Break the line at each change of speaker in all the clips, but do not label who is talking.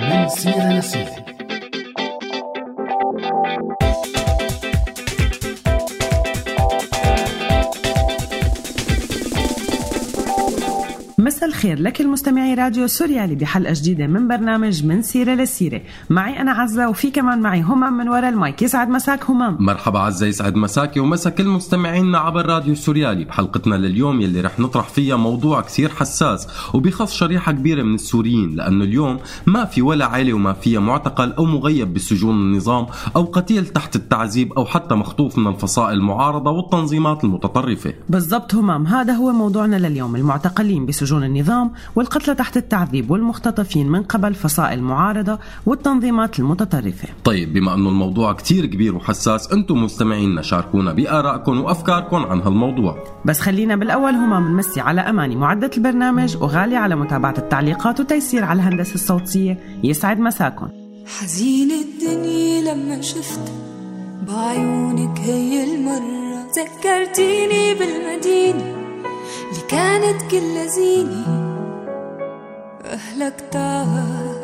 من سيرة لسيرة
مساء الخير لك المستمعي راديو سوريالي بحلقة جديدة من برنامج من سيرة لسيرة. معي أنا عزة وفي كمان معي همام من وراء المايك. يسعد مساك همام.
مرحبا عزة يسعد مساكي ومسا كل مستمعينا عبر راديو سوريالي بحلقتنا لليوم يلي رح نطرح فيها موضوع كثير حساس وبيخص شريحة كبيرة من السوريين لأنه اليوم ما في ولا عائلة وما فيها معتقل أو مغيب بسجون النظام أو قتيل تحت التعذيب أو حتى مخطوف من الفصائل المعارضة والتنظيمات المتطرفة.
بالضبط همام هذا هو موضوعنا لليوم المعتقلين بسجون النظام والقتلى تحت التعذيب والمختطفين من قبل فصائل المعارضة والتنظيمات المتطرفة.
طيب بما أنه الموضوع كثير كبير وحساس أنتم مستمعينا شاركونا بآرائكم وأفكاركم عن هالموضوع.
بس خلينا بالأول همام نمسي على أماني. معدة البرنامج وغالي على متابعة التعليقات وتيسير على الهندسة الصوتية. يسعد مساكم.
حزينة الدنيا لما شفت بعيونك هي المرة. ذكرتيني بالمدينة. اللي كانت كل زينة أهلا كتار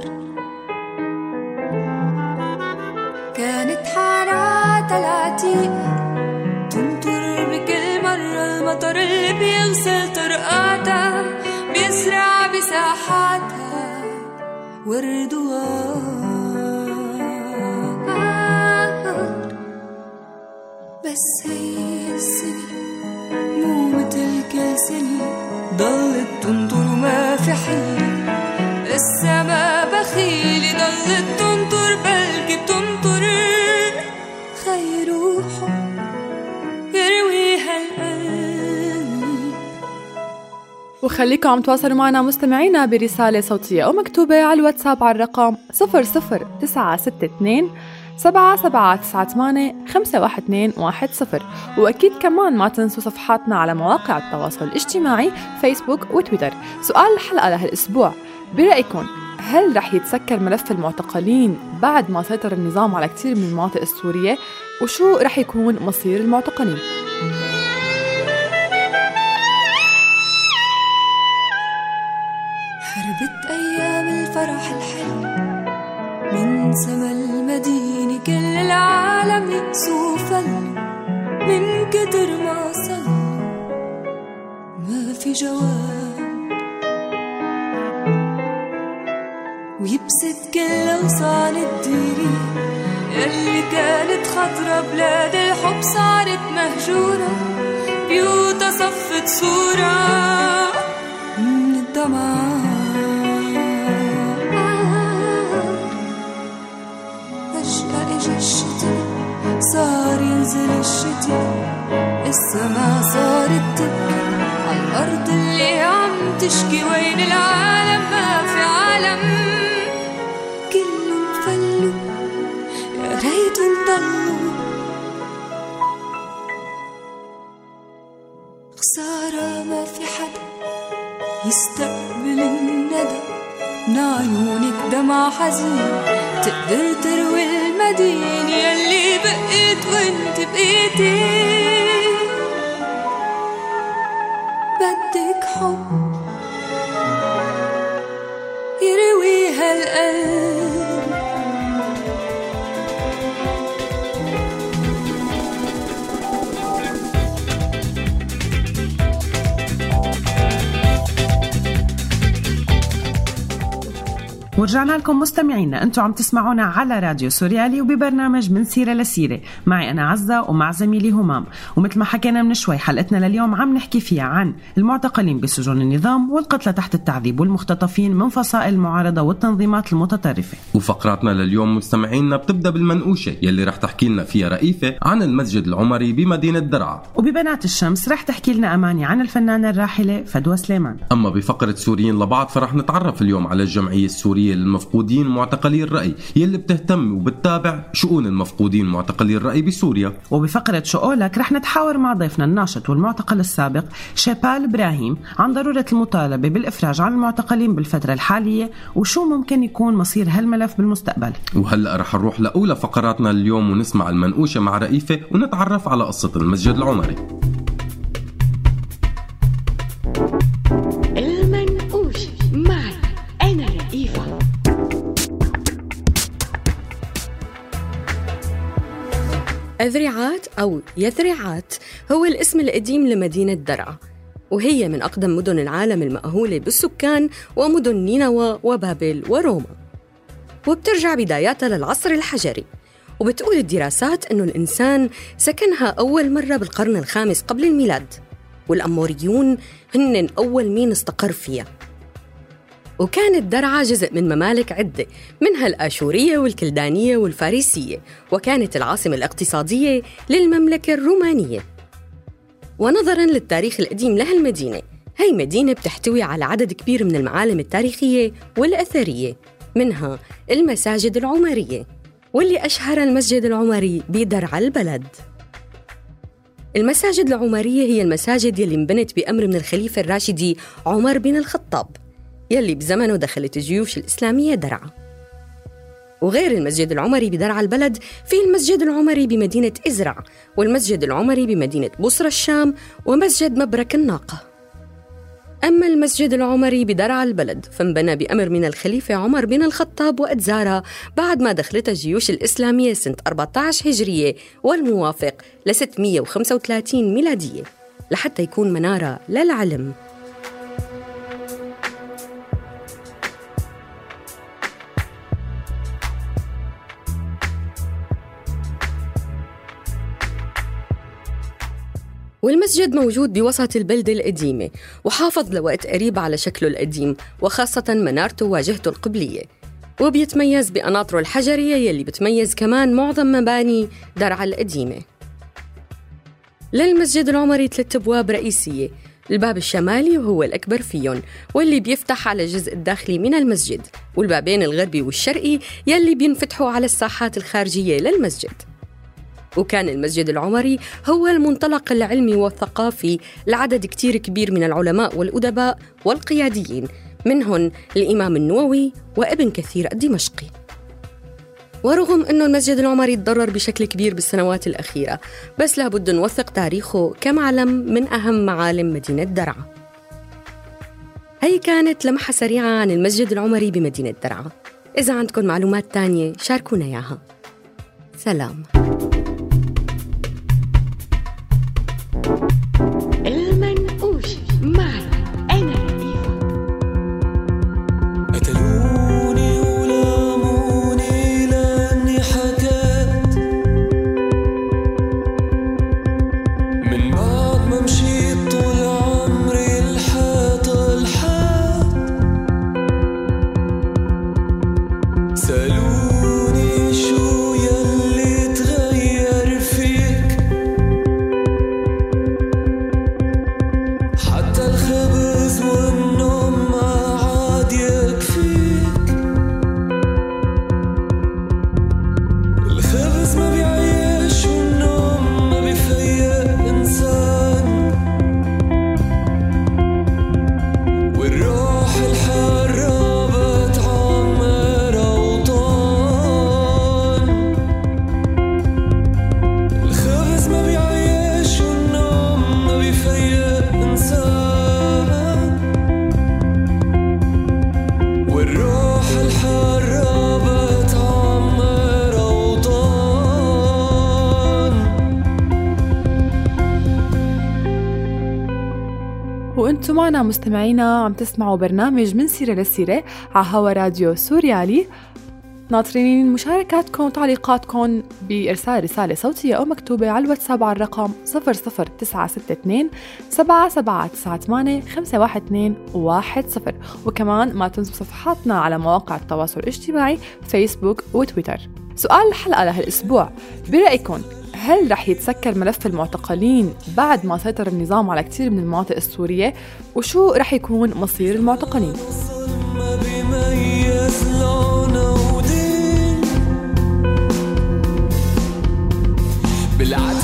كانت حارات العتيقة تنطر بكل مرة المطر اللي بيغسل طرقاتها. بيزرع بساحاتها. ورد بس هي السنة مو سنة ضلت تنطر وما في حيل السما بخيلة ضلت تنطر بلكي بتنطر خير وحب يروي هالقلب
وخليكم عم تواصلوا معنا مستمعينا برسالة صوتية أو مكتوبة على الواتساب على الرقم 00962 سبعة سبعة تسعة ثمانية خمسة واحد اثنين واحد صفر. وأكيد كمان ما تنسوا صفحاتنا على مواقع التواصل الاجتماعي فيسبوك وتويتر. سؤال الحلقة لهالأسبوع. برأيكم هل رح يتسكر ملف المعتقلين بعد ما سيطر النظام على كثير من المناطق السورية؟ وشو رح يكون مصير المعتقلين؟
هربت أيام الفرح الحلو من سما العالم يكسوفل من كتر ما صل ما في جواب. ويبسط كل أغصان الديري يلي كانت خضرة بلاد الحب صارت مهجورة. بيوتها صفت صورة من الدمار. صار ينزل الشتاء السما صارت تبكي. عالأرض اللي عم تشكي وين العالم؟ ما في عالم. كلهم فلوا يا ريتهم ضلوا. خسارة ما في حدا يستقبل الندى. من عيونك دمع حزين تقدر تروي المدينة يلي بقيت وانت بقيتي بدك حب يروي هالقلب
ورجعنا لكم مستمعينا أنتم عم تسمعونا على راديو سوريالي وببرنامج من سيرة لسيرة. معي أنا عزة ومع زميلي همام. ومثل ما حكينا من شوي حلقتنا لليوم عم نحكي فيها عن المعتقلين بسجون النظام والقتلى تحت التعذيب والمختطفين من فصائل المعارضة والتنظيمات المتطرفة.
وفقراتنا لليوم مستمعينا بتبدأ بالمنقوشة يلي رح تحكي لنا فيها رئيفه عن المسجد العمري بمدينة درعا.
وببنات الشمس رح تحكي لنا أماني عن الفنانة الراحلة فدوى سليمان.
أما بفقرة سوريين لبعض فرح نتعرف اليوم على الجمعية السورية للمفقودين معتقلي الرأي يلي بتهتم وبتتابع شؤون المفقودين معتقلي الرأي بسوريا.
وبفقرة شؤولك رح نتحاور مع ضيفنا الناشط والمعتقل السابق شيبال إبراهيم عن ضرورة المطالبة بالإفراج عن المعتقلين بالفترة الحالية وشو ممكن يكون مصير هالملف بالمستقبل.
وهلأ رح نروح لأولى فقراتنا اليوم ونسمع المنقوشة مع رئيفة ونتعرف على قصة المسجد العمري.
أذرعات أو يثرعات هو الاسم القديم لمدينة درعا وهي من أقدم مدن العالم المأهولة بالسكان ومدن نينوى وبابل وروما. وبترجع بداياتها للعصر الحجري وبتقول الدراسات أنه الإنسان سكنها أول مرة بالقرن الخامس قبل الميلاد والأموريون هن أول مين استقر فيها. وكانت درعا جزء من ممالك عدة منها الآشورية والكلدانية والفارسية وكانت العاصمة الاقتصادية للمملكة الرومانية. ونظراً للتاريخ القديم لهالمدينة هي مدينة بتحتوي على عدد كبير من المعالم التاريخية والأثرية منها المساجد العمرية واللي أشهر المسجد العمري بدرعا البلد. المساجد العمرية هي المساجد يلي انبنت بأمر من الخليفة الراشدي عمر بن الخطاب. يلي بزمنه دخلت الجيوش الإسلامية درعا. وغير المسجد العمري بدرعا البلد في المسجد العمري بمدينة إزرع والمسجد العمري بمدينة بصرة الشام ومسجد مبرك الناقة. أما المسجد العمري بدرعا البلد فانبنى بأمر من الخليفة عمر بن الخطاب وأدزارة بعد ما دخلتها الجيوش الإسلامية سنة 14 هجرية والموافق ل 635 ميلادية لحتى يكون منارة للعلم. والمسجد موجود بوسط البلدة القديمة وحافظ لوقت قريب على شكله القديم وخاصة منارته وواجهته القبلية. وبيتميز بقناطره الحجرية يلي بتميز كمان معظم مباني درعا القديمة. للمسجد العمري ثلاث أبواب رئيسية الباب الشمالي وهو الأكبر فيهم واللي بيفتح على الجزء الداخلي من المسجد والبابين الغربي والشرقي يلي بينفتحوا على الساحات الخارجية للمسجد. وكان المسجد العمري هو المنطلق العلمي والثقافي لعدد كتير كبير من العلماء والأدباء والقياديين. منهم الإمام النووي وابن كثير الدمشقي. ورغم أنه المسجد العمري تضرر بشكل كبير بالسنوات الأخيرة بس لابد نوثق تاريخه كمعلم من أهم معالم مدينة درعا. هي كانت لمحة سريعة عن المسجد العمري بمدينة درعا. إذا عندكم معلومات تانية شاركونا إياها. سلام.
Thank you. مستمعينا عم تسمعوا برنامج من سيرة لسيرة على هوا راديو سوريالي. ناطرين مشاركاتكم وتعليقاتكم بإرسال رسالة صوتية أو مكتوبة على الواتساب على الرقم 00962 7798 512 10 وكمان ما تنسوا صفحاتنا على مواقع التواصل الاجتماعي فيسبوك وتويتر. سؤال الحلقة لهالأسبوع برأيكم هل رح يتسكر ملف المعتقلين بعد ما سيطر النظام على كثير من المناطق السورية؟ وشو رح يكون مصير المعتقلين؟
ما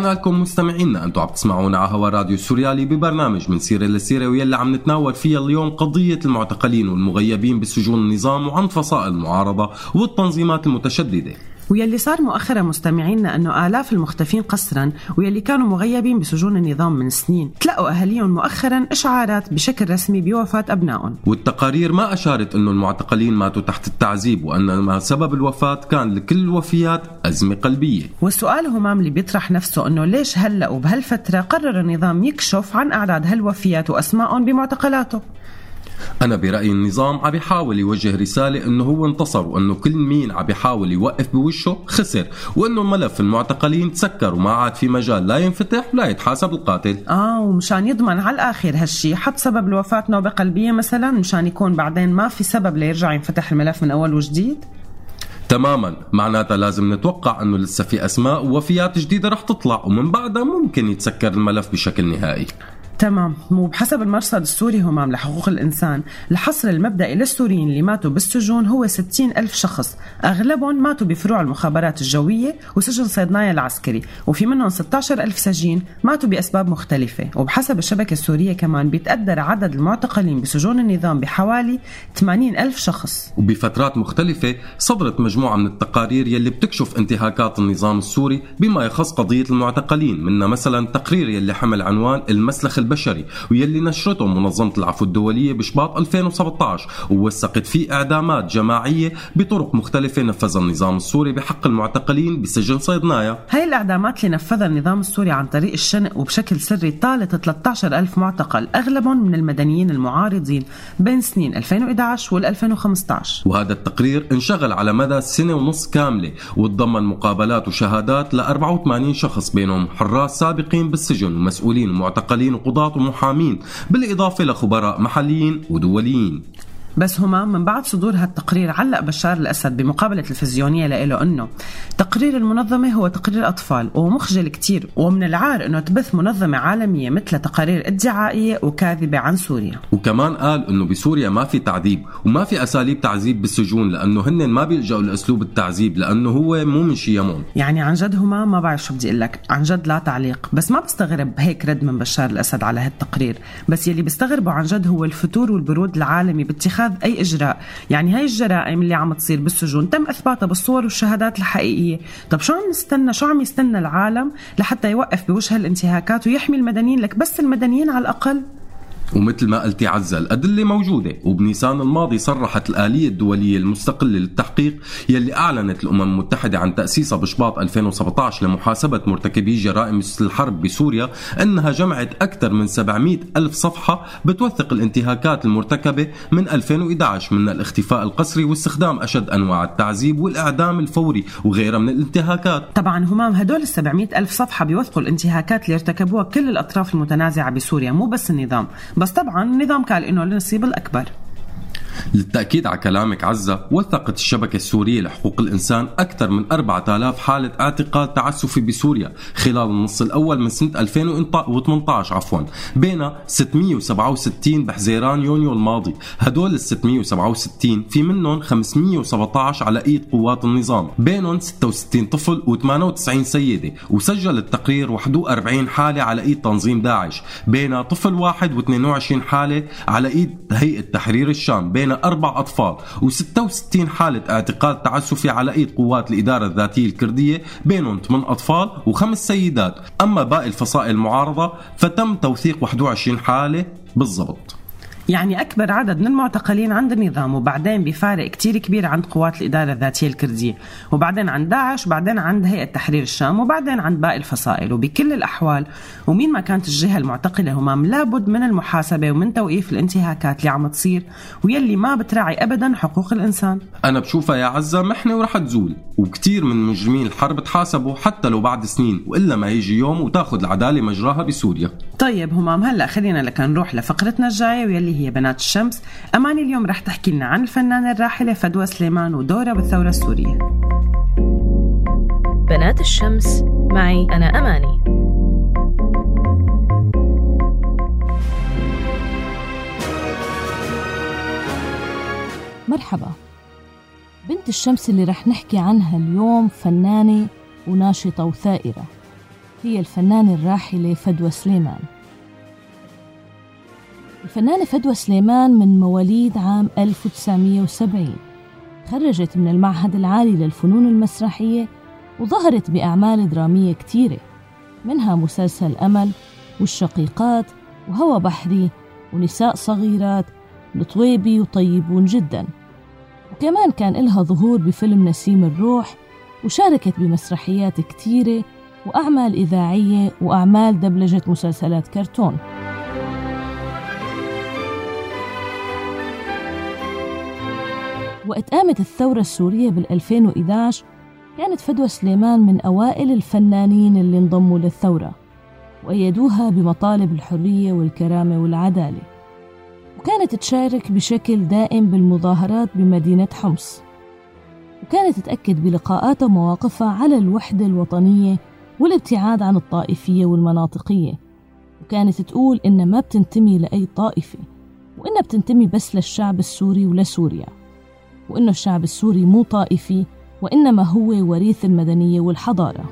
ورجعنا لكم مستمعينا أنتم عم تسمعونا على هوا راديو سوريالي ببرنامج من سيرة لسيرة واللي عم نتناول فيها اليوم قضية المعتقلين والمغيبين بسجون النظام وعن فصائل المعارضة والتنظيمات المتشددة.
ويلي صار مؤخرا مستمعينا أنه آلاف المختفين قسرا ويلي كانوا مغيبين بسجون النظام من سنين. تلقوا أهاليهم مؤخرا إشعارات بشكل رسمي بوفاة أبنائهم.
والتقارير ما أشارت أنه المعتقلين ماتوا تحت التعذيب وانما سبب الوفاة كان لكل الوفيات أزمة قلبية.
والسؤال همام اللي بيطرح نفسه أنه ليش هلأ وبهالفترة قرر النظام يكشف عن اعداد هالوفيات وأسمائهم بمعتقلاته؟
أنا برايي النظام عم بيحاول يوجه رسالة إنه هو انتصر وإنه كل مين عم بيحاول يوقف بوشه خسر وإنه ملف المعتقلين تسكر وما عاد في مجال لا ينفتح ولا يتحاسب القاتل.
آه ومشان يضمن على الآخر هالشي حط سبب الوفاه نوبة قلبية مثلا مشان يكون بعدين ما في سبب ليرجع ينفتح الملف من أول وجديد؟
تماما. معناتها لازم نتوقع إنه لسه في أسماء ووفيات جديدة رح تطلع ومن بعدها ممكن يتسكر الملف بشكل نهائي.
تمام. وبحسب المرصد السوري همام لحقوق الإنسان. الحصر المبدئي للسوريين اللي ماتوا بالسجون هو 60 ألف شخص. أغلبهم ماتوا بفروع المخابرات الجوية وسجن صيدنايا العسكري. وفي منهم 16 ألف سجين ماتوا بأسباب مختلفة. وبحسب الشبكة السورية كمان بيتقدر عدد المعتقلين بسجون النظام بحوالي 80 ألف شخص.
وبفترات مختلفة صدرت مجموعة من التقارير يلي بتكشف انتهاكات النظام السوري بما يخص قضية المعتقلين منها مثلا تقرير يلي حمل عنوان المسلخ البشري ويلي نشرته منظمة العفو الدولية بشباط 2017 ووثقت فيه إعدامات جماعية بطرق مختلفة نفذها النظام السوري بحق المعتقلين بسجن صيدنايا
هاي الإعدامات اللي نفذها النظام السوري عن طريق الشنق وبشكل سري طالت 13 ألف معتقل أغلبهم من المدنيين المعارضين بين سنين 2011 وال 2015
وهذا التقرير انشغل على مدى سنة ونص كاملة وتضمن مقابلات وشهادات ل 84 شخص بينهم حراس سابقين بالسجن ومسؤولين ومعتقلين وقضاة ومحامين بالإضافة لخبراء محليين ودوليين.
بس هما من بعد صدور هالتقرير علق بشار الأسد بمقابلة تلفزيونية له أنه تقرير المنظمة هو تقرير أطفال ومخجل كتير ومن العار أنه تبث منظمة عالمية مثل تقارير ادعائية وكاذبة عن سوريا.
وكمان قال إنه بسوريا ما في تعذيب وما في أساليب تعذيب بالسجون لأنه هن ما بيلجأوا لأسلوب التعذيب لأنه هو مو من شيمون
يعني عن جد هما ما بعرف شو بدي أقول لك. عن جد لا تعليق. بس ما بستغرب هيك رد من بشار الأسد على هالتقرير. بس يلي بستغربه عن جد هو الفتور والبرود العالمي باتخاذ أي إجراء. يعني هاي الجرائم اللي عم تصير بالسجون تم إثباتها بالصور والشهادات الحقيقية. طب شو عم نستنى شو عم يستنى العالم لحتى يوقف بوجه هالانتهاكات ويحمي المدنيين؟ لك بس المدنيين على الأقل.
ومثل ما قلتي عزة الأدلة موجودة وبنيسان الماضي صرحت الآلية الدولية المستقلة للتحقيق يلي أعلنت الأمم المتحدة عن تأسيسها بشباط 2017 لمحاسبة مرتكبي جرائم الحرب بسوريا أنها جمعت أكثر من 700 ألف صفحة بتوثق الانتهاكات المرتكبة من 2011 من الاختفاء القسري واستخدام أشد أنواع التعذيب والإعدام الفوري وغيرها من الانتهاكات.
طبعا همام هدول ال 700 ألف صفحة بيوثقوا الانتهاكات اللي ارتكبوها كل الأطراف المتنازعة بسوريا مو بس النظام. بس طبعا النظام قال إنه النصيب الأكبر.
للتأكيد على كلامك عزة وثقت الشبكة السورية لحقوق الإنسان أكثر من 4000 حالة اعتقال تعسفي بسوريا خلال النص الأول من سنة 2018 عفوا بين 667 بحزيران يونيو الماضي. هدول ال 667 في منهم 517 على إيد قوات النظام. بينهم 66 طفل و98 سيدة. وسجل التقرير 41 حالة على إيد تنظيم داعش. بين طفل واحد و22 حالة على إيد هيئة تحرير الشام. بين أربع أطفال و66 حالة اعتقال تعسفي على إيد قوات الإدارة الذاتية الكردية بينهم 8 أطفال وخمس سيدات. أما باقي الفصائل المعارضة فتم توثيق 21 حالة بالضبط.
يعني أكبر عدد من المعتقلين عند النظام وبعدين بفارق كتير كبير عند قوات الإدارة الذاتية الكردية. وبعدين عند داعش وبعدين عند هيئة تحرير الشام وبعدين عند باقي الفصائل. وبكل الأحوال ومين ما كانت الجهة المعتقلة همام لابد من المحاسبة ومن توقيف الانتهاكات اللي عم تصير ويلي ما بتراعي أبدا حقوق الإنسان.
أنا بشوفها يا عزة محنة ورح تزول. وكتير من مجرمين الحرب تحاسبوا حتى لو بعد سنين وإلا ما يجي يوم وتاخذ العدالة مجراها بسوريا.
طيب همام هلأ خلينا لك نروح لفقرتنا الجاية هي بنات الشمس. أماني اليوم رح تحكي لنا عن الفنانة الراحلة فدوى سليمان ودورها بالثورة السورية.
بنات الشمس معي أنا أماني.
مرحبا. بنت الشمس اللي رح نحكي عنها اليوم فنانة وناشطة وثائرة. هي الفنانة الراحلة فدوى سليمان. الفنانة فدوى سليمان من مواليد عام 1970 خرجت من المعهد العالي للفنون المسرحية وظهرت بأعمال درامية كتيرة منها مسلسل أمل والشقيقات وهوى بحري ونساء صغيرات الطويبي وطيبون جدا. وكمان كان إلها ظهور بفيلم نسيم الروح وشاركت بمسرحيات كتيرة وأعمال إذاعية وأعمال دبلجة مسلسلات كرتون. وقت قامت الثورة السورية بال 2011 كانت فدوى سليمان من أوائل الفنانين اللي انضموا للثورة وأيدوها بمطالب الحرية والكرامة والعدالة. وكانت تشارك بشكل دائم بالمظاهرات بمدينة حمص. وكانت تأكد بلقاءاتها مواقفها على الوحدة الوطنية والابتعاد عن الطائفية والمناطقية. وكانت تقول إنها ما بتنتمي لأي طائفة وإنها بتنتمي بس للشعب السوري ولسوريا. وإنه الشعب السوري مو طائفي وإنما هو وريث المدنية والحضارة.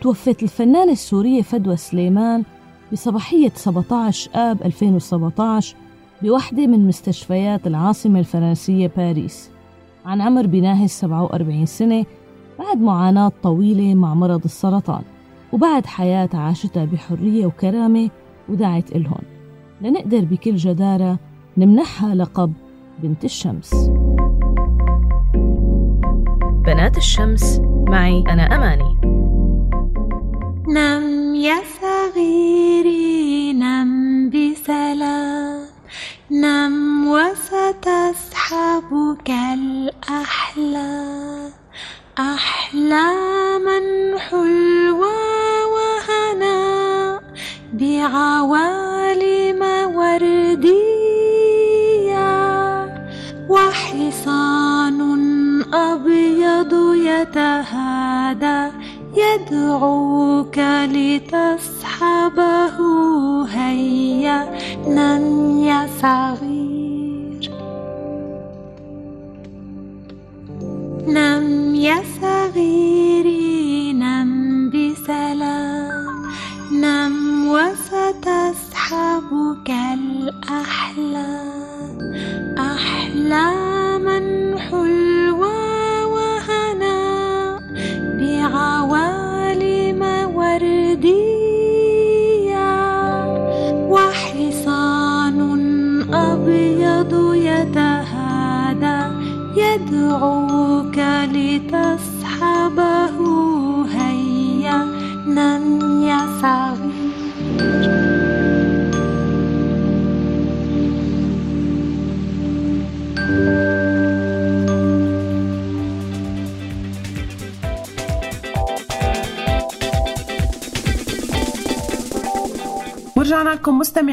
توفت الفنانة السورية فدوى سليمان بصباحية 17 آب 2017 بوحدة من مستشفيات العاصمة الفرنسية باريس. عن عمر بناهز 47 سنة بعد معاناة طويلة مع مرض السرطان. وبعد حياة عاشتها بحرية وكرامة ودعت إلهن. لنقدر بكل جدارة نمنحها لقب بنت الشمس.
بنات الشمس معي أنا أماني.
نم يا صغيري نم بسلام. نم وستسحبك الأحلام. أحلاما حلوة وهنا بعوالم وردية وحصان أبيض يتهادى يدعوك لتصحبه هيا نم يا صغير نم يا صغيري نم بسلام.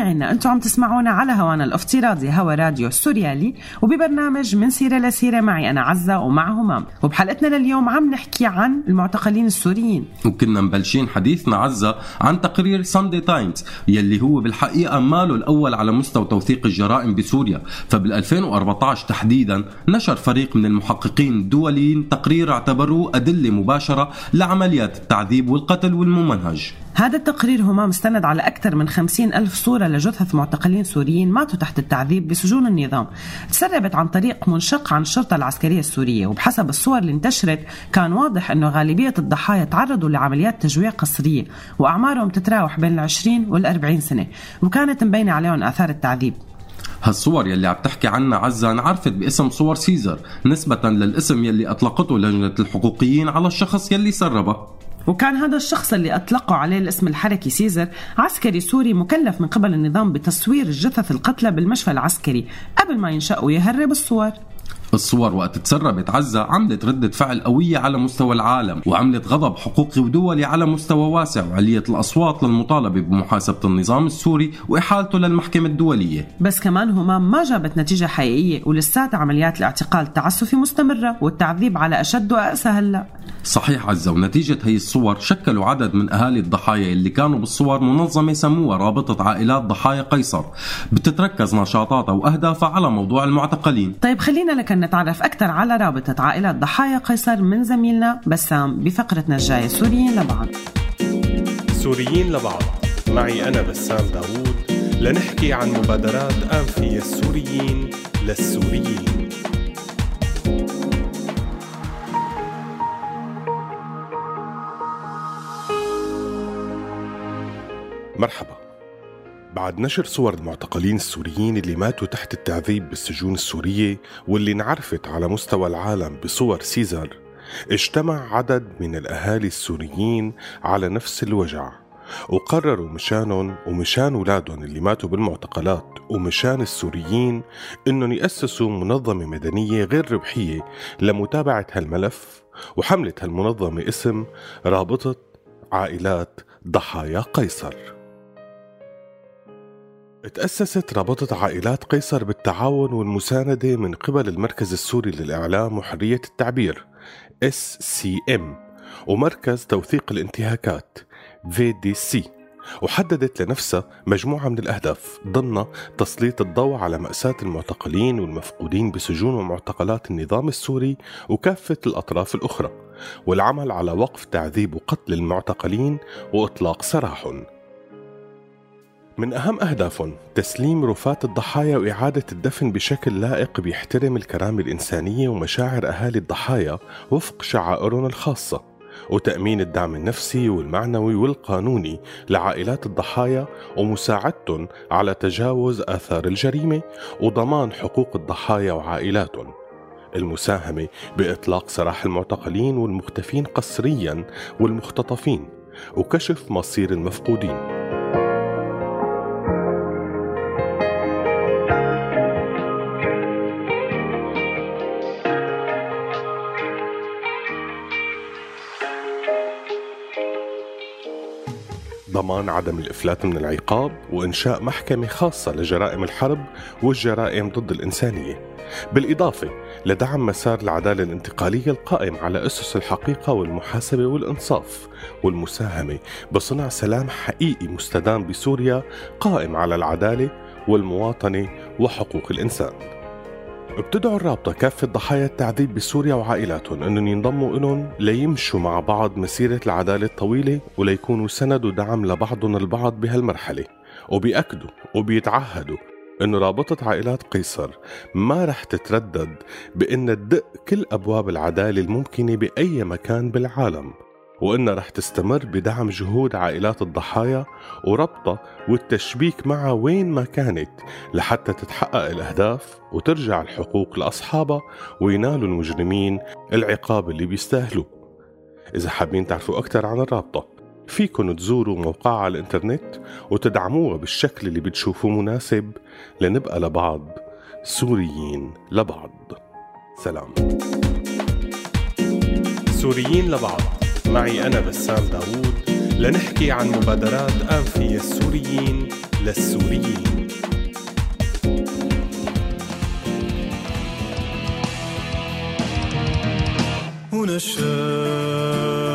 مستمعينا أنتم عم تسمعونا على هوانا الافتراضي هوا راديو سوريالي وببرنامج من سيرة لسيرة معي أنا عزة ومع همام. وبحلقتنا لليوم عم نحكي عن المعتقلين السوريين.
وكنا مبلشين حديثنا عزة عن تقرير ساندي تايمز يلي هو بالحقيقة ماله الأول على مستوى توثيق الجرائم بسوريا. فبال 2014 تحديدا نشر فريق من المحققين الدوليين تقرير اعتبروه أدلة مباشرة لعمليات التعذيب والقتل والممنهج.
هذا التقرير همام استند على أكثر من خمسين ألف صورة لجثث معتقلين سوريين ماتوا تحت التعذيب بسجون النظام. تسربت عن طريق منشق عن الشرطة العسكرية السورية وبحسب الصور اللي انتشرت كان واضح أنه غالبية الضحايا تعرضوا لعمليات تجويع قسرية وأعمارهم تتراوح بين العشرين والأربعين سنة وكانت مبينة عليهم آثار التعذيب.
هالصور يلي عم تحكي عنها عزة انعرفت باسم صور سيزر نسبة للاسم يلي أطلقته لجنة الحقوقيين على الشخص يلي سربه
وكان هذا الشخص اللي أطلقوا عليه الاسم الحركي سيزر عسكري سوري مكلف من قبل النظام بتصوير الجثث القتلى بالمشفى العسكري قبل ما ينشق ويهرب الصور.
الصور وقت تسربت عزة عملت ردة فعل قوية على مستوى العالم وعملت غضب حقوقي ودولي على مستوى واسع وعليت الأصوات للمطالبة بمحاسبة النظام السوري وإحالته للمحكمة الدولية.
بس كمان همام ما جابت نتيجة حقيقية ولسات عمليات الاعتقال التعسفي مستمرة والتعذيب على أشد وأقسى هلأ
صحيح عزة ونتيجة هي الصور شكلوا عدد من أهالي الضحايا اللي كانوا بالصور منظمة سموها رابطة عائلات ضحايا قيصر. بتتركز نشاطاتها وأهدافها على موضوع المعتقلين.
طيب خلينا لكن نتعرف أكثر على رابطة عائلات ضحايا قيصر من زميلنا بسام بفقرتنا الجاية سوريين لبعض.
سوريين لبعض. معي أنا بسام داوود. لنحكي عن مبادرات فيها السوريين للسوريين. مرحبا. بعد نشر صور المعتقلين السوريين اللي ماتوا تحت التعذيب بالسجون السورية واللي انعرفت على مستوى العالم بصور سيزر اجتمع عدد من الأهالي السوريين على نفس الوجع وقرروا مشانهم ومشان أولادهم اللي ماتوا بالمعتقلات ومشان السوريين إنهم يأسسوا منظمة مدنية غير ربحية لمتابعة هالملف وحملت هالمنظمة اسم رابطة عائلات ضحايا قيصر. تأسست رابطة عائلات قيصر بالتعاون والمساندة من قبل المركز السوري للإعلام وحرية التعبير SCM ومركز توثيق الانتهاكات VDC وحددت لنفسها مجموعة من الأهداف ضمن تسليط الضوء على مأساة المعتقلين والمفقودين بسجون ومعتقلات النظام السوري وكافة الأطراف الأخرى والعمل على وقف تعذيب وقتل المعتقلين وإطلاق سراحهم. من أهم أهدافهم تسليم رفات الضحايا وإعادة الدفن بشكل لائق بيحترم الكرامة الإنسانية ومشاعر أهالي الضحايا وفق شعائرهم الخاصة وتأمين الدعم النفسي والمعنوي والقانوني لعائلات الضحايا ومساعدتهم على تجاوز آثار الجريمة وضمان حقوق الضحايا وعائلاتهم. المساهمة بإطلاق سراح المعتقلين والمختفين قسريا والمختطفين وكشف مصير المفقودين. ضمان عدم الإفلات من العقاب وإنشاء محكمة خاصة لجرائم الحرب والجرائم ضد الإنسانية. بالإضافة لدعم مسار العدالة الانتقالية القائم على أسس الحقيقة والمحاسبة والإنصاف والمساهمة بصنع سلام حقيقي مستدام بسوريا قائم على العدالة والمواطنة وحقوق الإنسان. بتدعو الرابطة كافة ضحايا التعذيب بسوريا وعائلاتهم انهم ينضموا لهم ليمشوا مع بعض مسيرة العدالة الطويلة وليكونوا سند ودعم لبعضهم البعض بهالمرحلة. وبيأكدوا وبيتعهدوا انه رابطة عائلات قيصر ما رح تتردد بإن تدق كل أبواب العدالة الممكنة بأي مكان بالعالم. وإنها رح تستمر بدعم جهود عائلات الضحايا وربطها والتشبيك معها وين ما كانت لحتى تتحقق الأهداف وترجع الحقوق لأصحابها وينالوا المجرمين العقاب اللي بيستاهلوه إذا حابين تعرفوا أكثر عن الرابطة فيكن تزوروا موقعها على الإنترنت وتدعموها بالشكل اللي بتشوفوه مناسب لنبقى لبعض سوريين لبعض. سلام. سوريين لبعض. معي أنا بسام داوود؟ لنحكي عن مبادرات فيها السوريين للسوريين.
هنا الشام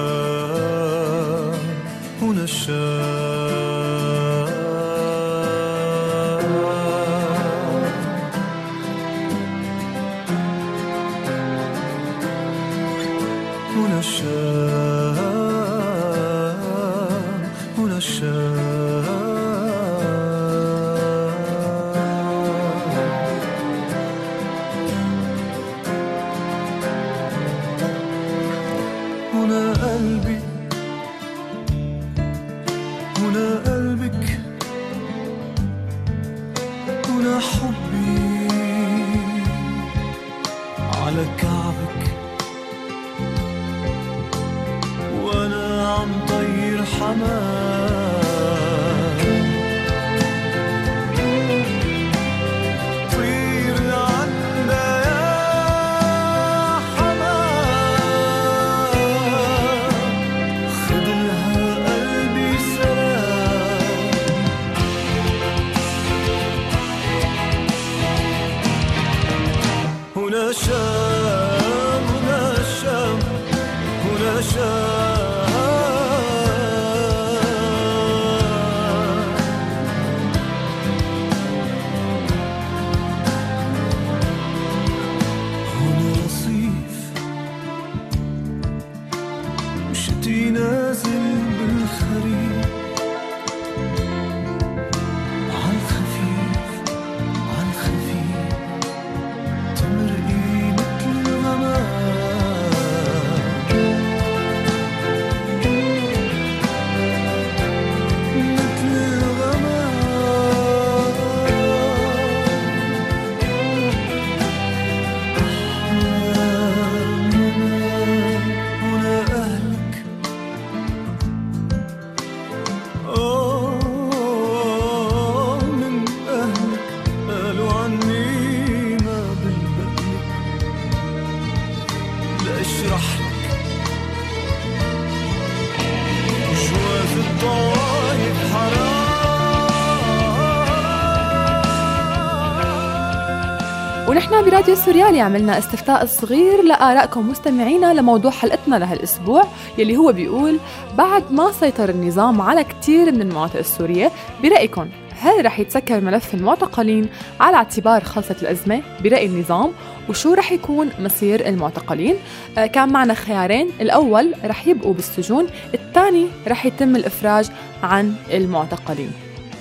ونحن براديو سوريالي عملنا استفتاء صغير لآرائكم مستمعينا لموضوع حلقتنا لهالأسبوع يلي هو بيقول بعد ما سيطر النظام على كتير من المناطق السورية برأيكم هل رح يتسكر ملف المعتقلين على اعتبار خلصت الأزمة برأي النظام؟ وشو رح يكون مصير المعتقلين؟ آه كان معنا خيارين الأول رح يبقوا بالسجون الثاني رح يتم الإفراج عن المعتقلين.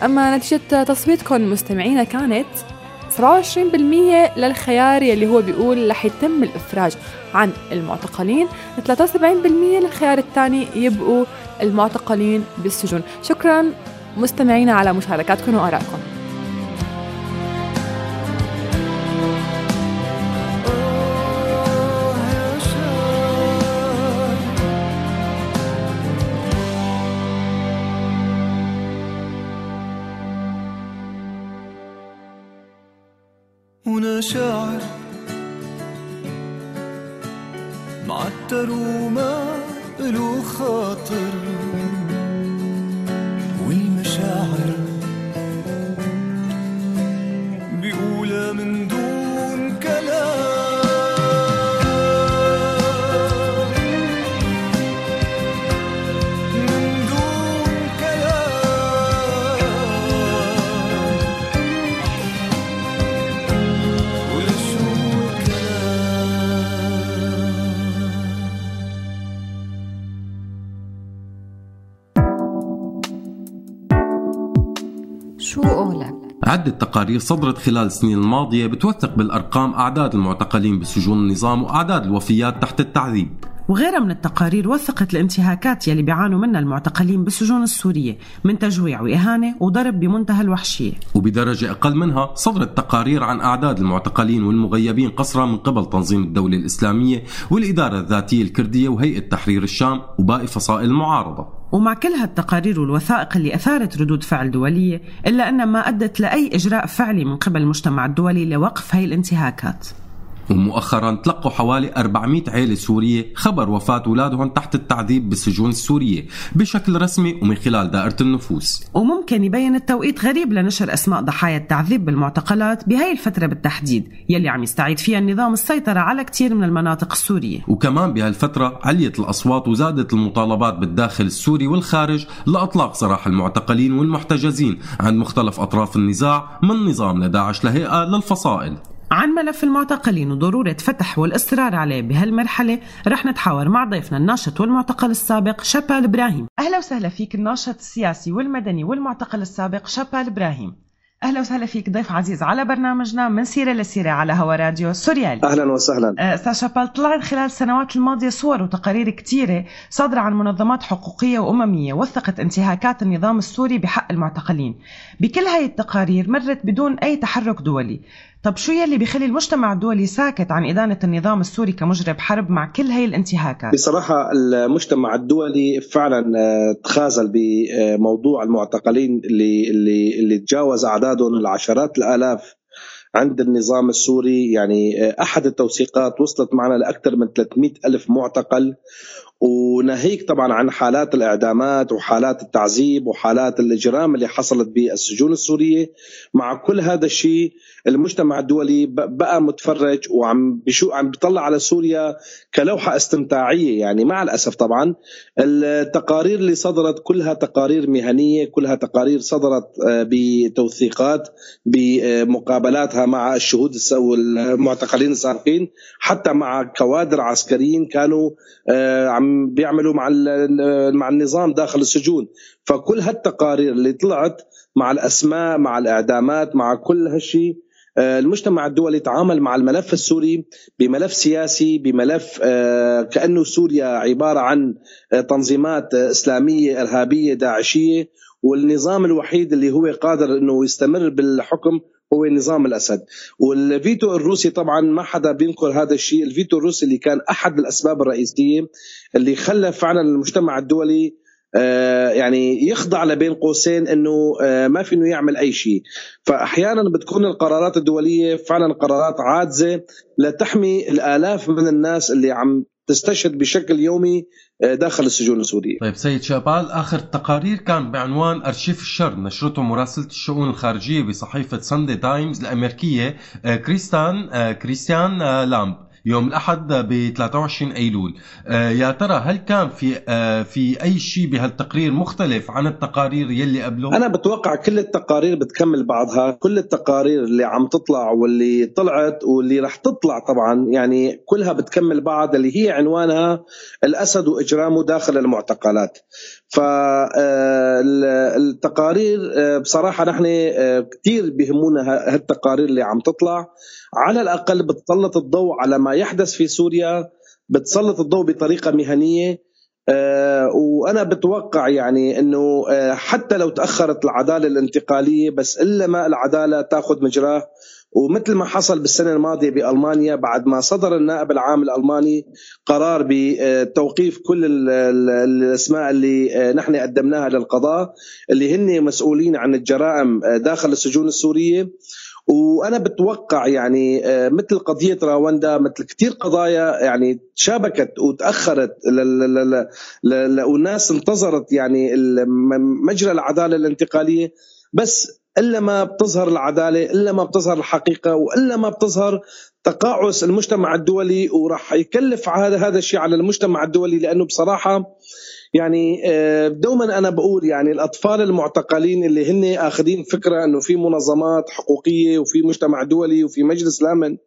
أما نتيجة تصويتكم مستمعينا كانت 27% للخيار يلي هو بيقول رح يتم الإفراج عن المعتقلين 73% للخيار الثاني يبقوا المعتقلين بالسجون شكرا مستمعينا على مشاركاتكم وآرائكم.
هنا شاعر معتر وما له خاطر.
عدة تقارير صدرت خلال السنين الماضية بتوثق بالأرقام أعداد المعتقلين بسجون النظام وأعداد الوفيات تحت التعذيب.
وغيرها من التقارير وثقت الانتهاكات يلي بيعانوا منها المعتقلين بالسجون السورية من تجويع وإهانة وضرب بمنتهى الوحشية.
وبدرجة أقل منها صدرت تقارير عن أعداد المعتقلين والمغيبين قسرا من قبل تنظيم الدولة الإسلامية والإدارة الذاتية الكردية وهيئة تحرير الشام وباقي فصائل المعارضة.
ومع كل هالتقارير والوثائق اللي أثارت ردود فعل دولية إلا أنها ما أدت لأي إجراء فعلي من قبل المجتمع الدولي لوقف هاي الانتهاكات.
ومؤخرا تلقوا حوالي 400 عيلة سورية خبر وفاة أولادهم تحت التعذيب بالسجون السورية بشكل رسمي ومن خلال دائرة النفوس.
وممكن يبين التوقيت غريب لنشر أسماء ضحايا التعذيب بالمعتقلات بهاي الفترة بالتحديد يلي عم يستعيد فيها النظام السيطرة على كتير من المناطق السورية.
وكمان بهالفترة عليت الأصوات وزادت المطالبات بالداخل السوري والخارج لإطلاق سراح المعتقلين والمحتجزين عند مختلف أطراف النزاع من نظام لداعش لهيئة للفصائل.
عن ملف المعتقلين وضرورة فتح والإصرار عليه بهالمرحلة رح نتحاور مع ضيفنا الناشط والمعتقل السابق شابال إبراهيم. أهلا وسهلا فيك الناشط السياسي والمدني والمعتقل السابق شابال إبراهيم. أهلا وسهلا فيك ضيف عزيز على برنامجنا من سيرة لسيرة على هوا راديو سوريالي.
أهلا وسهلا.
أستاذ شابال طلعت خلال السنوات الماضية صور وتقارير كثيره صادرة عن منظمات حقوقية وأممية وثقت انتهاكات النظام السوري بحق المعتقلين. بكل هاي التقارير مرت بدون أي تحرك دولي. طب شو يلي بيخلي المجتمع الدولي ساكت عن إدانة النظام السوري كمجرم حرب مع كل هاي الانتهاكات؟
بصراحة المجتمع الدولي فعلا تخاذل بموضوع المعتقلين اللي اللي اللي تجاوز أعدادهم العشرات الآلاف عند النظام السوري يعني أحد التوثيقات وصلت معنا لأكثر من 300 ألف معتقل وناهيك طبعا عن حالات الإعدامات وحالات التعذيب وحالات الإجرام اللي حصلت بالسجون السورية. مع كل هذا الشيء المجتمع الدولي بقى متفرج وعم بشو عم بيطلع على سوريا كلوحة استمتاعية. يعني مع الأسف طبعا التقارير اللي صدرت كلها تقارير مهنية كلها تقارير صدرت بتوثيقات بمقابلات جاوزها مع الشهود والمعتقلين السابقين. حتى مع كوادر عسكريين كانوا آه، عم بيعملوا مع مع النظام داخل السجون. فكل هالتقارير اللي طلعت مع الأسماء مع الإعدامات مع كل هالشيء آه، المجتمع الدولي تعامل مع الملف السوري بملف سياسي بملف آه، كأنه سوريا عبارة عن آه، تنظيمات إسلامية إرهابية داعشية. والنظام الوحيد اللي هو قادر إنه يستمر بالحكم هو نظام الأسد. والفيتو الروسي طبعا ما حدا بينكر هذا الشيء. الفيتو الروسي اللي كان أحد الأسباب الرئيسية اللي خلى فعلا المجتمع الدولي آه، يعني يخضع لبين قوسين إنه آه، ما في إنه يعمل أي شيء. فاحيانا بتكون القرارات الدولية فعلا قرارات عاجزة لتحمي الآلاف من الناس اللي عم تستشهد بشكل يومي داخل السجون السوريه
طيب سيد شابال آخر التقارير كان بعنوان أرشيف الشر نشرته مراسلة الشؤون الخارجية بصحيفة ساندي تايمز الأمريكية آه، كريستان آه، كريستيان آه، لامب. يوم الأحد ب 23 أيلول. آه، يا ترى هل كان في آه، في أي شيء بهالتقرير مختلف عن التقارير يلي قبله؟
أنا بتوقع كل التقارير بتكمل بعضها. كل التقارير اللي عم تطلع واللي طلعت واللي رح تطلع طبعا يعني كلها بتكمل بعض اللي هي عنوانها الأسد وإجرامه داخل المعتقلات. فالتقارير بصراحة نحن آه، كثير بيهمونا هالتقارير اللي عم تطلع. على الأقل بتسلط الضوء على ما يحدث في سوريا بتسلط الضوء بطريقة مهنية. آه، وأنا بتوقع يعني إنه آه، حتى لو تأخرت العدالة الانتقالية بس إلا ما العدالة تأخذ مجراه. ومثل ما حصل بالسنة الماضية بألمانيا بعد ما صدر النائب العام الألماني قرار بتوقيف كل ال- ال- الأسماء اللي آه، نحن قدمناها للقضاء اللي هن مسؤولين عن الجرائم آه، داخل السجون السورية. وأنا بتوقع يعني آه، مثل قضية راوندا مثل كثير قضايا يعني شابكت وتأخرت والناس انتظرت يعني مجرى العدالة الانتقالية. بس إلا ما بتظهر العدالة إلا ما بتظهر الحقيقة وإلا ما بتظهر تقاعس المجتمع الدولي وراح يكلف هذا هذا الشيء على المجتمع الدولي لأنه بصراحة يعني آه، دوما أنا بقول يعني الأطفال المعتقلين اللي هن آخذين فكرة إنه في منظمات حقوقية وفي مجتمع دولي وفي مجلس الأمن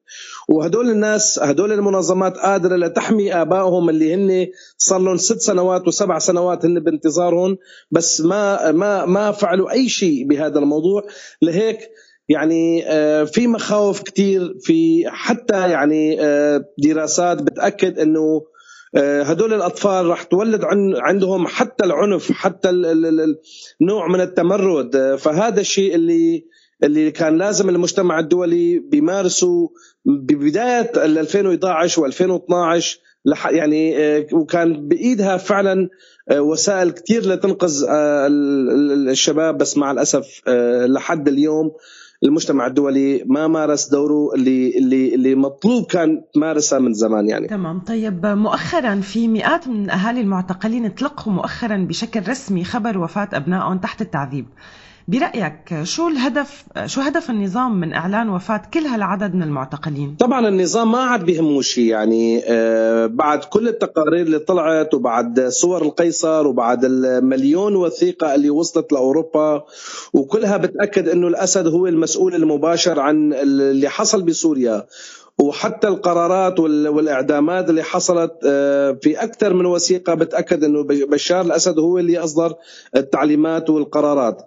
وهدول الناس هدول المنظمات قادرة لتحمي آبائهم اللي هن صار لهم ست سنوات وسبع سنوات هن بانتظارهم بس ما ما ما فعلوا أي شيء بهذا الموضوع. لهيك يعني آه، في مخاوف كثير في حتى يعني آه، دراسات بتأكد إنه آه، هدول الأطفال راح تولد عن عندهم حتى العنف حتى ال- ال- ال- نوع من التمرد. فهذا الشيء اللي اللي كان لازم المجتمع الدولي بيمارسه ببداية ال 2011 و2012 لح يعني وكان بإيدها فعلا وسائل كثير لتنقذ ال- ال- الشباب. بس مع الأسف لحد اليوم المجتمع الدولي ما مارس دوره اللي اللي اللي مطلوب كان تمارسه من زمان يعني.
تمام. طيب مؤخرا في مئات من أهالي المعتقلين تلقوا مؤخرا بشكل رسمي خبر وفاة أبنائهم تحت التعذيب. برأيك شو الهدف شو هدف النظام من إعلان وفاة كل هالعدد من المعتقلين؟
طبعا النظام ما عاد بيهمه شيء يعني آه، بعد كل التقارير اللي طلعت وبعد صور القيصر وبعد المليون وثيقة اللي وصلت لأوروبا وكلها بتأكد أنه الأسد هو المسؤول المباشر عن اللي حصل بسوريا. وحتى القرارات وال- والإعدامات اللي حصلت آه، في أكثر من وثيقة بتأكد إنه بش- بشار الأسد هو اللي أصدر التعليمات والقرارات.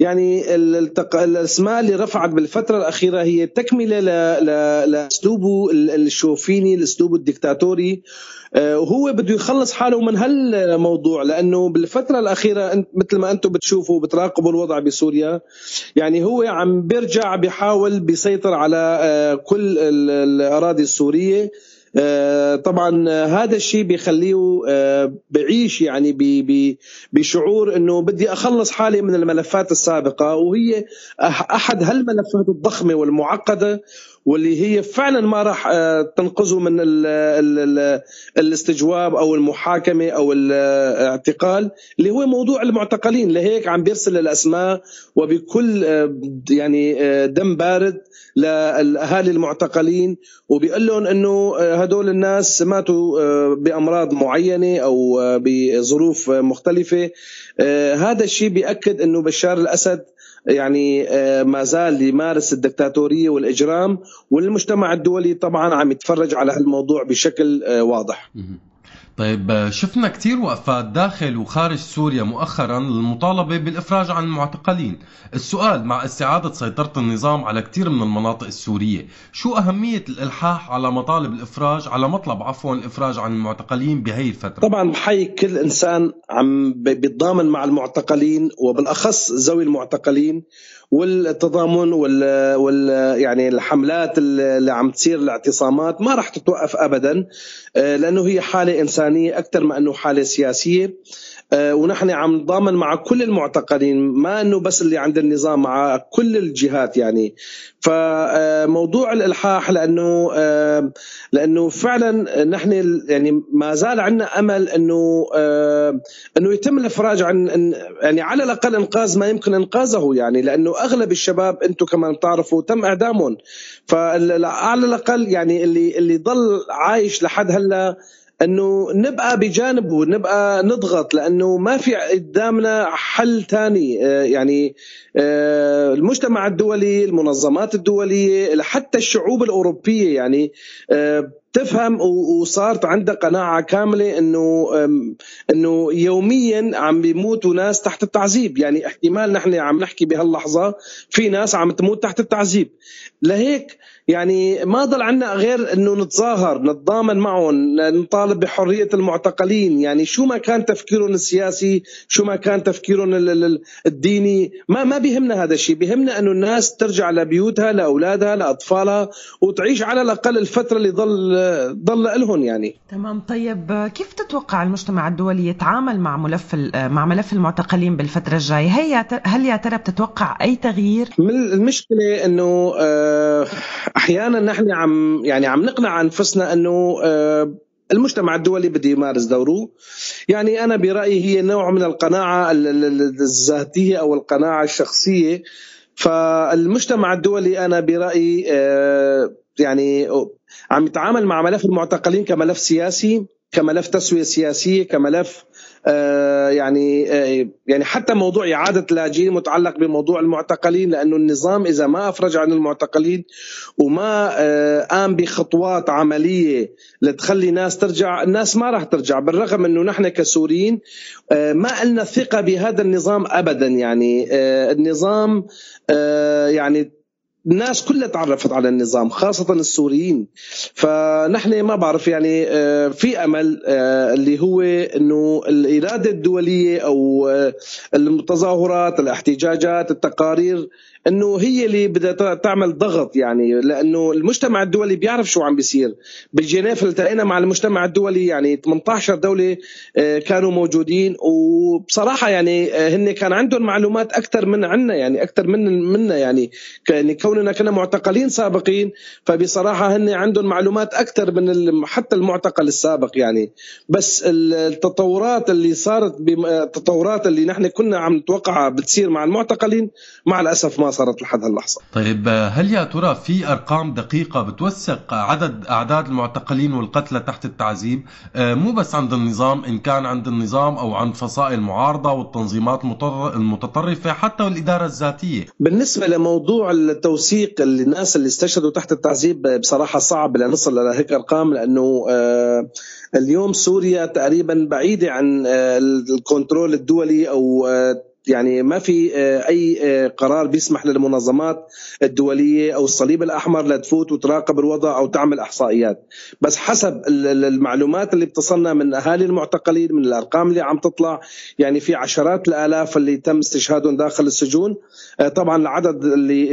يعني ال- التق... الأسماء اللي رفعت بالفترة الأخيرة هي تكملة ل... ل... لاسلوبه ال- الشوفيني الأسلوب الدكتاتوري. آه، وهو بده يخلص حاله من هالموضوع لأنه بالفترة الأخيرة مثل ما أنتم بتشوفوا بتراقبوا الوضع بسوريا يعني هو عم بيرجع بيحاول بيسيطر على آه، كل ال- الأراضي السورية. آه، طبعا آه، هذا الشيء بيخليه آه، بعيش يعني بشعور إنه بدي أخلص حالي من الملفات السابقة وهي أحد هالملفات الضخمة والمعقدة واللي هي فعلا ما راح آه، تنقذه من ال ال ال الاستجواب أو المحاكمة أو الاعتقال اللي هو موضوع المعتقلين لهيك عم بيرسل الأسماء وبكل آه، يعني آه، دم بارد للاهالي المعتقلين وبيقول لهم إنه هدول الناس ماتوا بأمراض معينة أو بظروف مختلفة. هذا الشيء بيأكد إنه بشار الأسد يعني آه، ما زال يمارس الدكتاتورية والإجرام والمجتمع الدولي طبعا عم يتفرج على هالموضوع بشكل آه، واضح.
طيب شفنا كتير وقفات داخل وخارج سوريا مؤخرا للمطالبة بالإفراج عن المعتقلين. السؤال مع استعادة سيطرة النظام على كتير من المناطق السورية شو أهمية الإلحاح على مطالب الإفراج على مطلب عفوا الإفراج عن المعتقلين بهي الفترة؟
طبعا بحيي كل إنسان عم بيتضامن مع المعتقلين وبالأخص ذوي المعتقلين والتضامن وال, وال يعني الحملات اللي عم تصير الاعتصامات ما راح تتوقف ابدا آه، لأنه هي حالة إنسانية أكثر ما أنه حالة سياسية. ونحن عم نضامن مع كل المعتقلين ما إنه بس اللي عند النظام مع كل الجهات يعني. فموضوع الإلحاح لأنه آه، لأنه فعلا نحن يعني ما زال عندنا أمل إنه آه، إنه يتم الإفراج عن يعني على الأقل إنقاذ ما يمكن إنقاذه يعني لأنه أغلب الشباب أنتم كمان بتعرفوا تم إعدامهم. فعلى الأقل يعني اللي اللي ضل عايش لحد هلأ أنه نبقى بجانبه نبقى نضغط لأنه ما في قدامنا حل ثاني آه، يعني آه، المجتمع الدولي المنظمات الدولية حتى الشعوب الأوروبية. يعني آه، تفهم وصارت عندها قناعة كاملة إنه إنه يوميا عم بيموتوا ناس تحت التعذيب. يعني احتمال نحن عم نحكي بهاللحظة في ناس عم تموت تحت التعذيب. لهيك يعني ما ضل عنا غير إنه نتظاهر نتضامن معهم نطالب بحرية المعتقلين. يعني شو ما كان تفكيرهم السياسي شو ما كان تفكيرهم الديني ما ما بيهمنا هذا الشيء. بيهمنا إنه الناس ترجع لبيوتها لأولادها لأطفالها وتعيش على الأقل الفترة اللي ضل ضل لهم يعني.
تمام. طيب كيف تتوقع المجتمع الدولي يتعامل مع ملف مع ملف المعتقلين بالفترة الجاية؟ هي هل يا ترى بتتوقع أي تغيير؟
المشكلة إنه آه، أحيانا نحن عم يعني عم نقنع أنفسنا إنه آه، المجتمع الدولي بده يمارس دوره. يعني أنا برأيي هي نوع من القناعة الذاتية أو القناعة الشخصية. فالمجتمع الدولي أنا برأيي آه، يعني عم يتعامل مع ملف المعتقلين كملف سياسي كملف تسوية سياسية كملف آه، يعني آه، يعني حتى موضوع إعادة اللاجئين متعلق بموضوع المعتقلين لأنه النظام إذا ما أفرج عن المعتقلين وما آه، قام بخطوات عملية لتخلي ناس ترجع الناس ما راح ترجع بالرغم إنه نحن كسوريين ما لنا ثقة بهذا النظام ابدا يعني النظام يعني الناس كلها تعرفت على النظام خاصة السوريين. فنحن ما بعرف يعني آه، في أمل آه، اللي هو أنه الإرادة الدولية أو آه، التظاهرات الاحتجاجات التقارير إنه هي اللي بدها تعمل ضغط يعني. لأنه المجتمع الدولي بيعرف شو عم بيصير. بالجنيف التقينا مع المجتمع الدولي يعني 18 دولة آه، كانوا موجودين. وبصراحة يعني هن كان عندهم معلومات أكثر من عنا يعني أكثر من منا يعني. كوننا كنا معتقلين سابقين فبصراحة هن عندهم معلومات أكثر من حتى المعتقل السابق يعني بس التطورات اللي صارت التطورات اللي نحن كنا عم نتوقعها بتصير مع المعتقلين مع الأسف ما صارت لحد هاللحظة.
طيب هل يا ترى في أرقام دقيقة بتوثق عدد أعداد المعتقلين والقتلى تحت التعذيب آه، مو بس عند النظام إن كان عند النظام أو عند فصائل المعارضه والتنظيمات المتطرفة حتى والإدارة الذاتية.
بالنسبة لموضوع التوثيق الناس اللي استشهدوا تحت التعذيب بصراحة صعب لنصل لهيك أرقام لأنه آه، اليوم سوريا تقريبا بعيدة عن آه، الكنترول الدولي أو يعني ما في آه، أي آه، قرار بيسمح للمنظمات الدولية أو الصليب الأحمر لتفوت وتراقب الوضع أو تعمل إحصائيات. بس حسب المعلومات اللي بتصلنا من أهالي المعتقلين من الأرقام اللي عم تطلع يعني في عشرات الآلاف اللي تم استشهادهم داخل السجون. آه، طبعا العدد اللي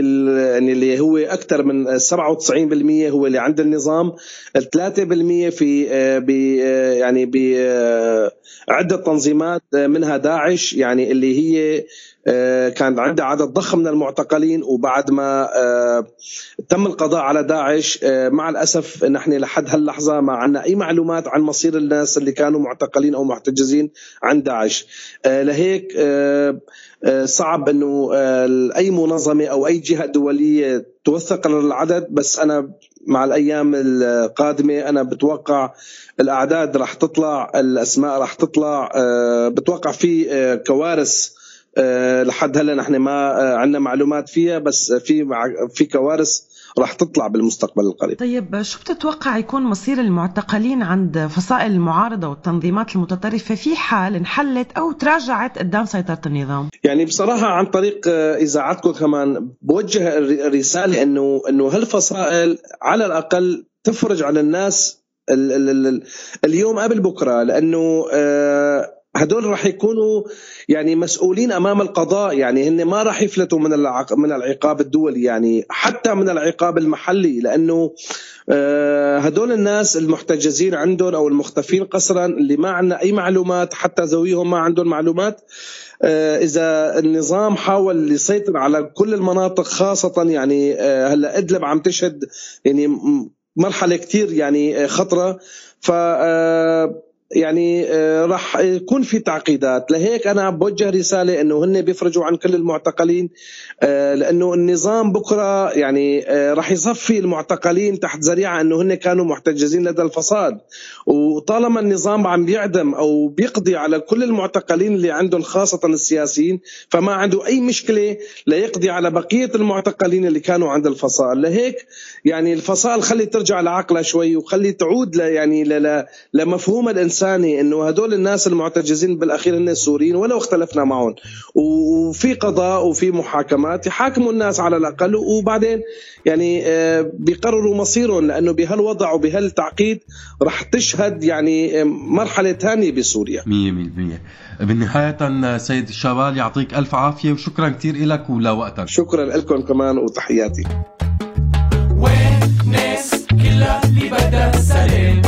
يعني اللي هو أكثر من 97% هو اللي عند النظام. 3% في يعني بعده تنظيمات منها داعش يعني اللي هي آه، كان عندها عدد ضخم من المعتقلين وبعد ما آه، تم القضاء على داعش آه، مع الأسف نحن لحد هاللحظة ما عندنا أي معلومات عن مصير الناس اللي كانوا معتقلين أو محتجزين عن داعش. لهيك صعب إنه أي منظمة أو أي جهة دولية توثق العدد بس أنا مع الأيام القادمة أنا بتوقع الأعداد راح تطلع الأسماء راح تطلع بتوقع في كوارث لحد هلا نحن ما آه، عندنا معلومات فيها بس في في كوارث راح تطلع بالمستقبل القريب
طيب شو بتتوقع يكون مصير المعتقلين عند فصائل المعارضة والتنظيمات المتطرفة في حال انحلت أو تراجعت قدام سيطرة النظام؟
يعني بصراحة عن طريق آه، إذاعتكم كمان بوجه الر- الرسالة إنه إنه هالفصائل على الأقل تفرج على الناس ال ال ال ال اليوم قبل بكرة لأنه آه، هدول راح يكونوا يعني مسؤولين أمام القضاء يعني هن ما راح يفلتوا من. من العقاب الدولي يعني حتى من العقاب المحلي لأنه آه، هدول الناس المحتجزين عندهم أو المختفين قسرا اللي ما عندنا أي معلومات حتى ذويهم ما عندهم معلومات آه، إذا النظام حاول يسيطر على كل المناطق خاصة يعني آه، هلأ إدلب عم تشهد يعني مرحلة كتير يعني خطرة ف يعني آه، راح يكون في تعقيدات. لهيك أنا بوجه رسالة إنه هن بيفرجوا عن كل المعتقلين آه، لأنه النظام بكرة يعني آه، راح يصفي المعتقلين تحت ذريعة إنه هن كانوا محتجزين لدى الفساد وطالما النظام عم بيعدم أو بيقضي على كل المعتقلين اللي عندهم خاصة السياسيين فما عنده أي مشكلة ليقضي على بقية المعتقلين اللي كانوا عند الفصائل لهيك يعني الفصائل خلي ترجع لعقلها شوي وخلي تعود ل يعني ل ل الانساني إنه هدول الناس المعتجزين بالأخير هن السوريين ولو اختلفنا معهم. وفي قضاء وفي محاكمات يحاكموا الناس على الأقل وبعدين يعني آه، بيقرروا مصيرهم لأنه بهالوضع وبهالتعقيد رح تشهد يعني آه، مرحلة ثانية بسوريا.
مية بالمية بالنهاية سيد الشبال يعطيك ألف عافية وشكرا كتير لك ولوقتك.
شكرا لكم كمان وتحياتي.
ناس كلها اللي بدا سلام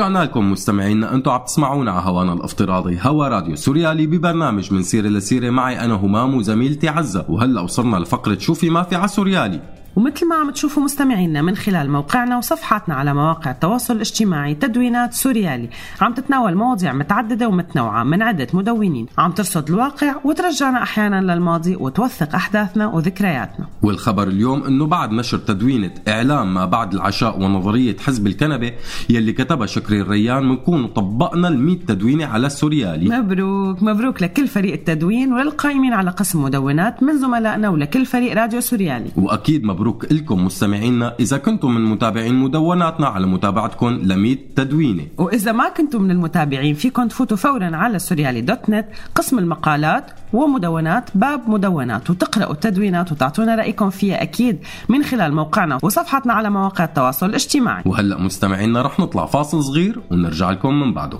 ورجعنا لكم مستمعينا أنتم عم تسمعونا على هوانا الافتراضي هوا راديو سوريالي ببرنامج من سيرة لسيرة. معي أنا همام وزميلتي عزة. وهلا وصلنا لفقرة شوفي ما في على سوريالي.
ومثل ما عم تشوفوا مستمعينا من خلال موقعنا وصفحاتنا على مواقع التواصل الاجتماعي تدوينات سوريالي. عم تتناول مواضيع متعددة ومتنوعة من عدة مدونين. عم ترصد الواقع وترجعنا أحيانا للماضي وتوثق أحداثنا وذكرياتنا.
والخبر اليوم إنه بعد نشر تدوينة إعلام ما بعد العشاء ونظرية حزب الكنبة يلي كتبها شكري الريان بنكون طبقنا ال تدوينة على السوريالي.
مبروك. مبروك لكل فريق التدوين وللقائمين على قسم مدونات من زملائنا ولكل فريق راديو سوريالي.
وأكيد مبروك لكم مستمعينا. إذا كنتم من متابعين مدوناتنا على متابعتكم ل تدوينه
وإذا ما كنتم من المتابعين فيكم تفوتوا فورا على سوريالي دوت نت قسم المقالات ومدونات باب مدونات وتقرأوا التدوينات وتعطونا رأيكم فيها أكيد من خلال موقعنا وصفحتنا على مواقع التواصل الاجتماعي.
وهلأ مستمعينا رح نطلع فاصل صغير ونرجع لكم من بعده.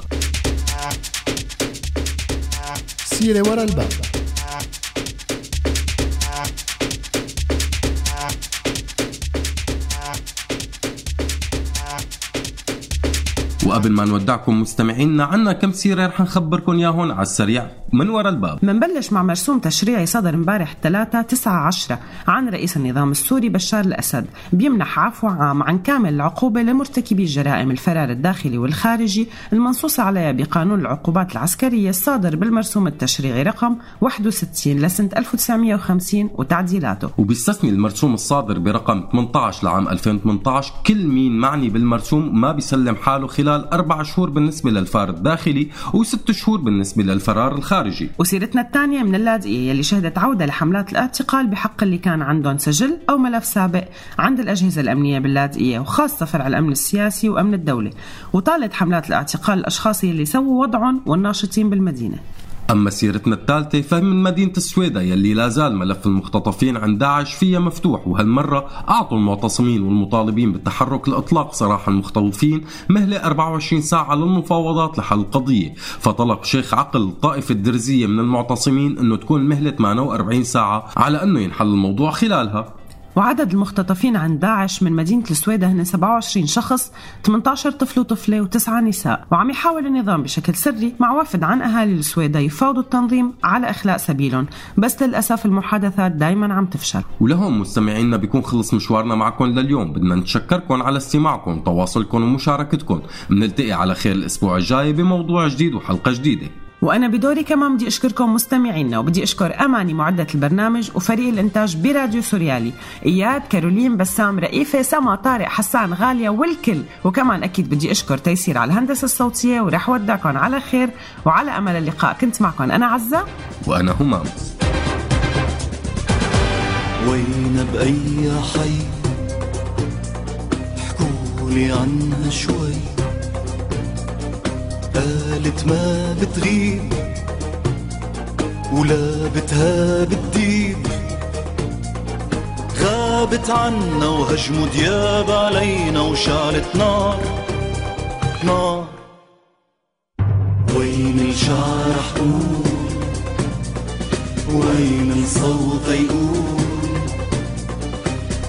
سيرة ورا الباب.
وقبل ما نودعكم مستمعينا عنا كم سيرة رح نخبركم ياهن على السريع من وراء الباب.
منبلش مع مرسوم تشريعي صدر امبارح الثلاثة 9 10 عن رئيس النظام السوري بشار الأسد. بيمنح عفو عام عن كامل العقوبة لمرتكبي جرائم الفرار الداخلي والخارجي المنصوص عليها بقانون العقوبات العسكرية الصادر بالمرسوم التشريعي رقم 61 لسنة 1950 وتعديلاته.
وبيستثني المرسوم الصادر برقم 18 لعام 2018 كل مين معني بالمرسوم ما بيسلم حاله خلال أربع شهور بالنسبة للفار الداخلي وست شهور بالنسبة للفرار الخارجي.
وسيرتنا الثانية من اللاذقية يلي شهدت عودة لحملات الاعتقال بحق اللي كان عندهم سجل أو ملف سابق عند الأجهزة الأمنية باللاذقية وخاصة فرع الأمن السياسي وأمن الدولة. وطالت حملات الاعتقال الأشخاص يلي سووا وضعهم والناشطين بالمدينة.
أما سيرتنا الثالثة فمن مدينة السويدة يلي لا زال ملف المختطفين عن داعش فيها مفتوح. وهالمرة أعطوا المعتصمين والمطالبين بالتحرك لإطلاق سراح المختطفين مهلة 24 ساعة للمفاوضات لحل القضية فطلب شيخ عقل الطائفة الدرزية من المعتصمين أنه تكون مهلة 48 ساعة على أنه ينحل الموضوع خلالها.
وعدد المختطفين عن داعش من مدينة السويدة هن 27 شخص 18 طفل وطفلة وتسعة نساء. وعم يحاول النظام بشكل سري مع وفد عن أهالي السويدة يفاوضوا التنظيم على إخلاء سبيلهم. بس للأسف المحادثات دايما عم تفشل.
ولهون مستمعينا بيكون خلص مشوارنا معكم لليوم. بدنا نتشكركم على استماعكم تواصلكم ومشاركتكم. بنلتقي على خير الأسبوع الجاي بموضوع جديد وحلقة جديدة.
وأنا بدوري كمان بدي أشكركم مستمعينا وبدي أشكر أماني معدة البرنامج وفريق الإنتاج براديو سوريالي إياد كارولين بسام رئيفة سما طارق حسان غالية والكل. وكمان أكيد بدي أشكر تيسير على الهندسة الصوتية ورح ودعكم على خير وعلى أمل اللقاء. كنت معكم أنا عزة.
وأنا همام
وين بأي حي؟ احكولي عنها شوي. قالت ما بتغيب ولا بتها بتديب. غابت عنا وهجموا دياب علينا وشعلت نار. نار. وين الشعر حقول وين الصوت يقول؟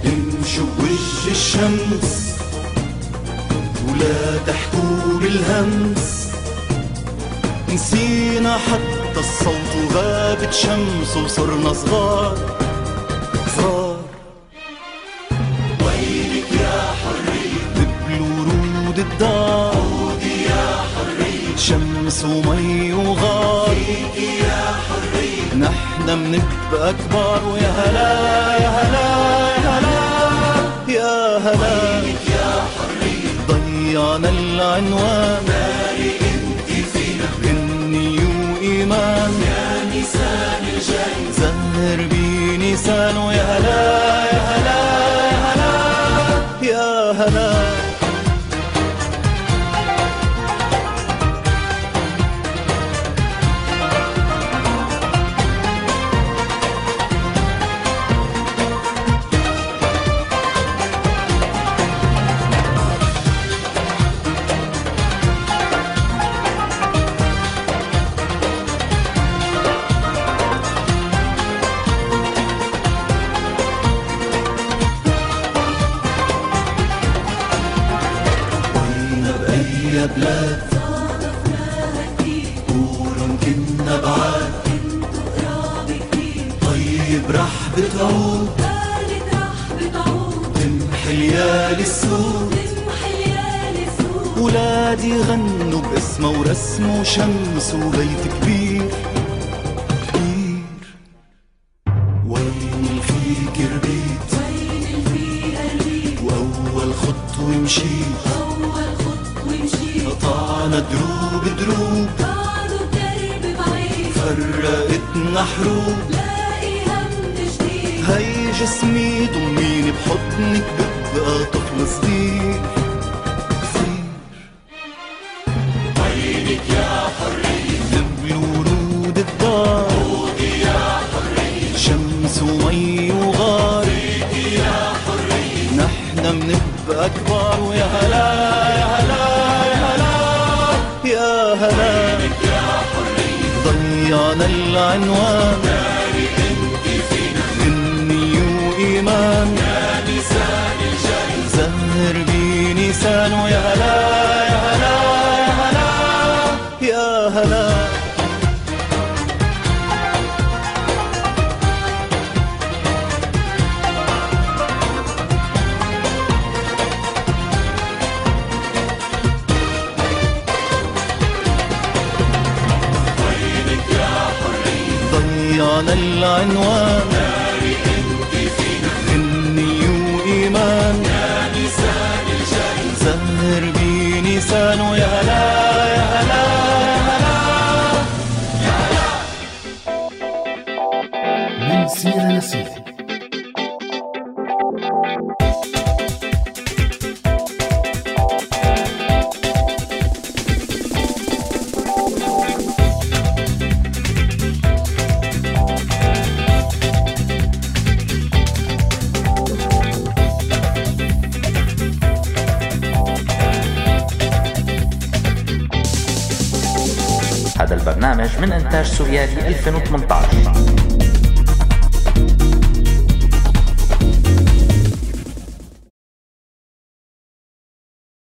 امشوا بوجه الشمس ولا تحكوا بالهمس. نسينا حتى الصوت وغابت شمس وصرنا صغار. صغار وينك يا حرية. دبل ورود الدار. عودي يا حرية شمس ومي وغار. فيكي يا حرية نحن منبقى كبار. ويا هلا يا هلا يا هلا يا هلا. وينك يا حرية ضيعنا العنوان. وإيمان يا نيسان الجاي زهر بنيسان ويا هلا يا هلا يا هلا يا هلا. ولادي غنوا باسمه ورسمه وشمس وبيت ضيعنا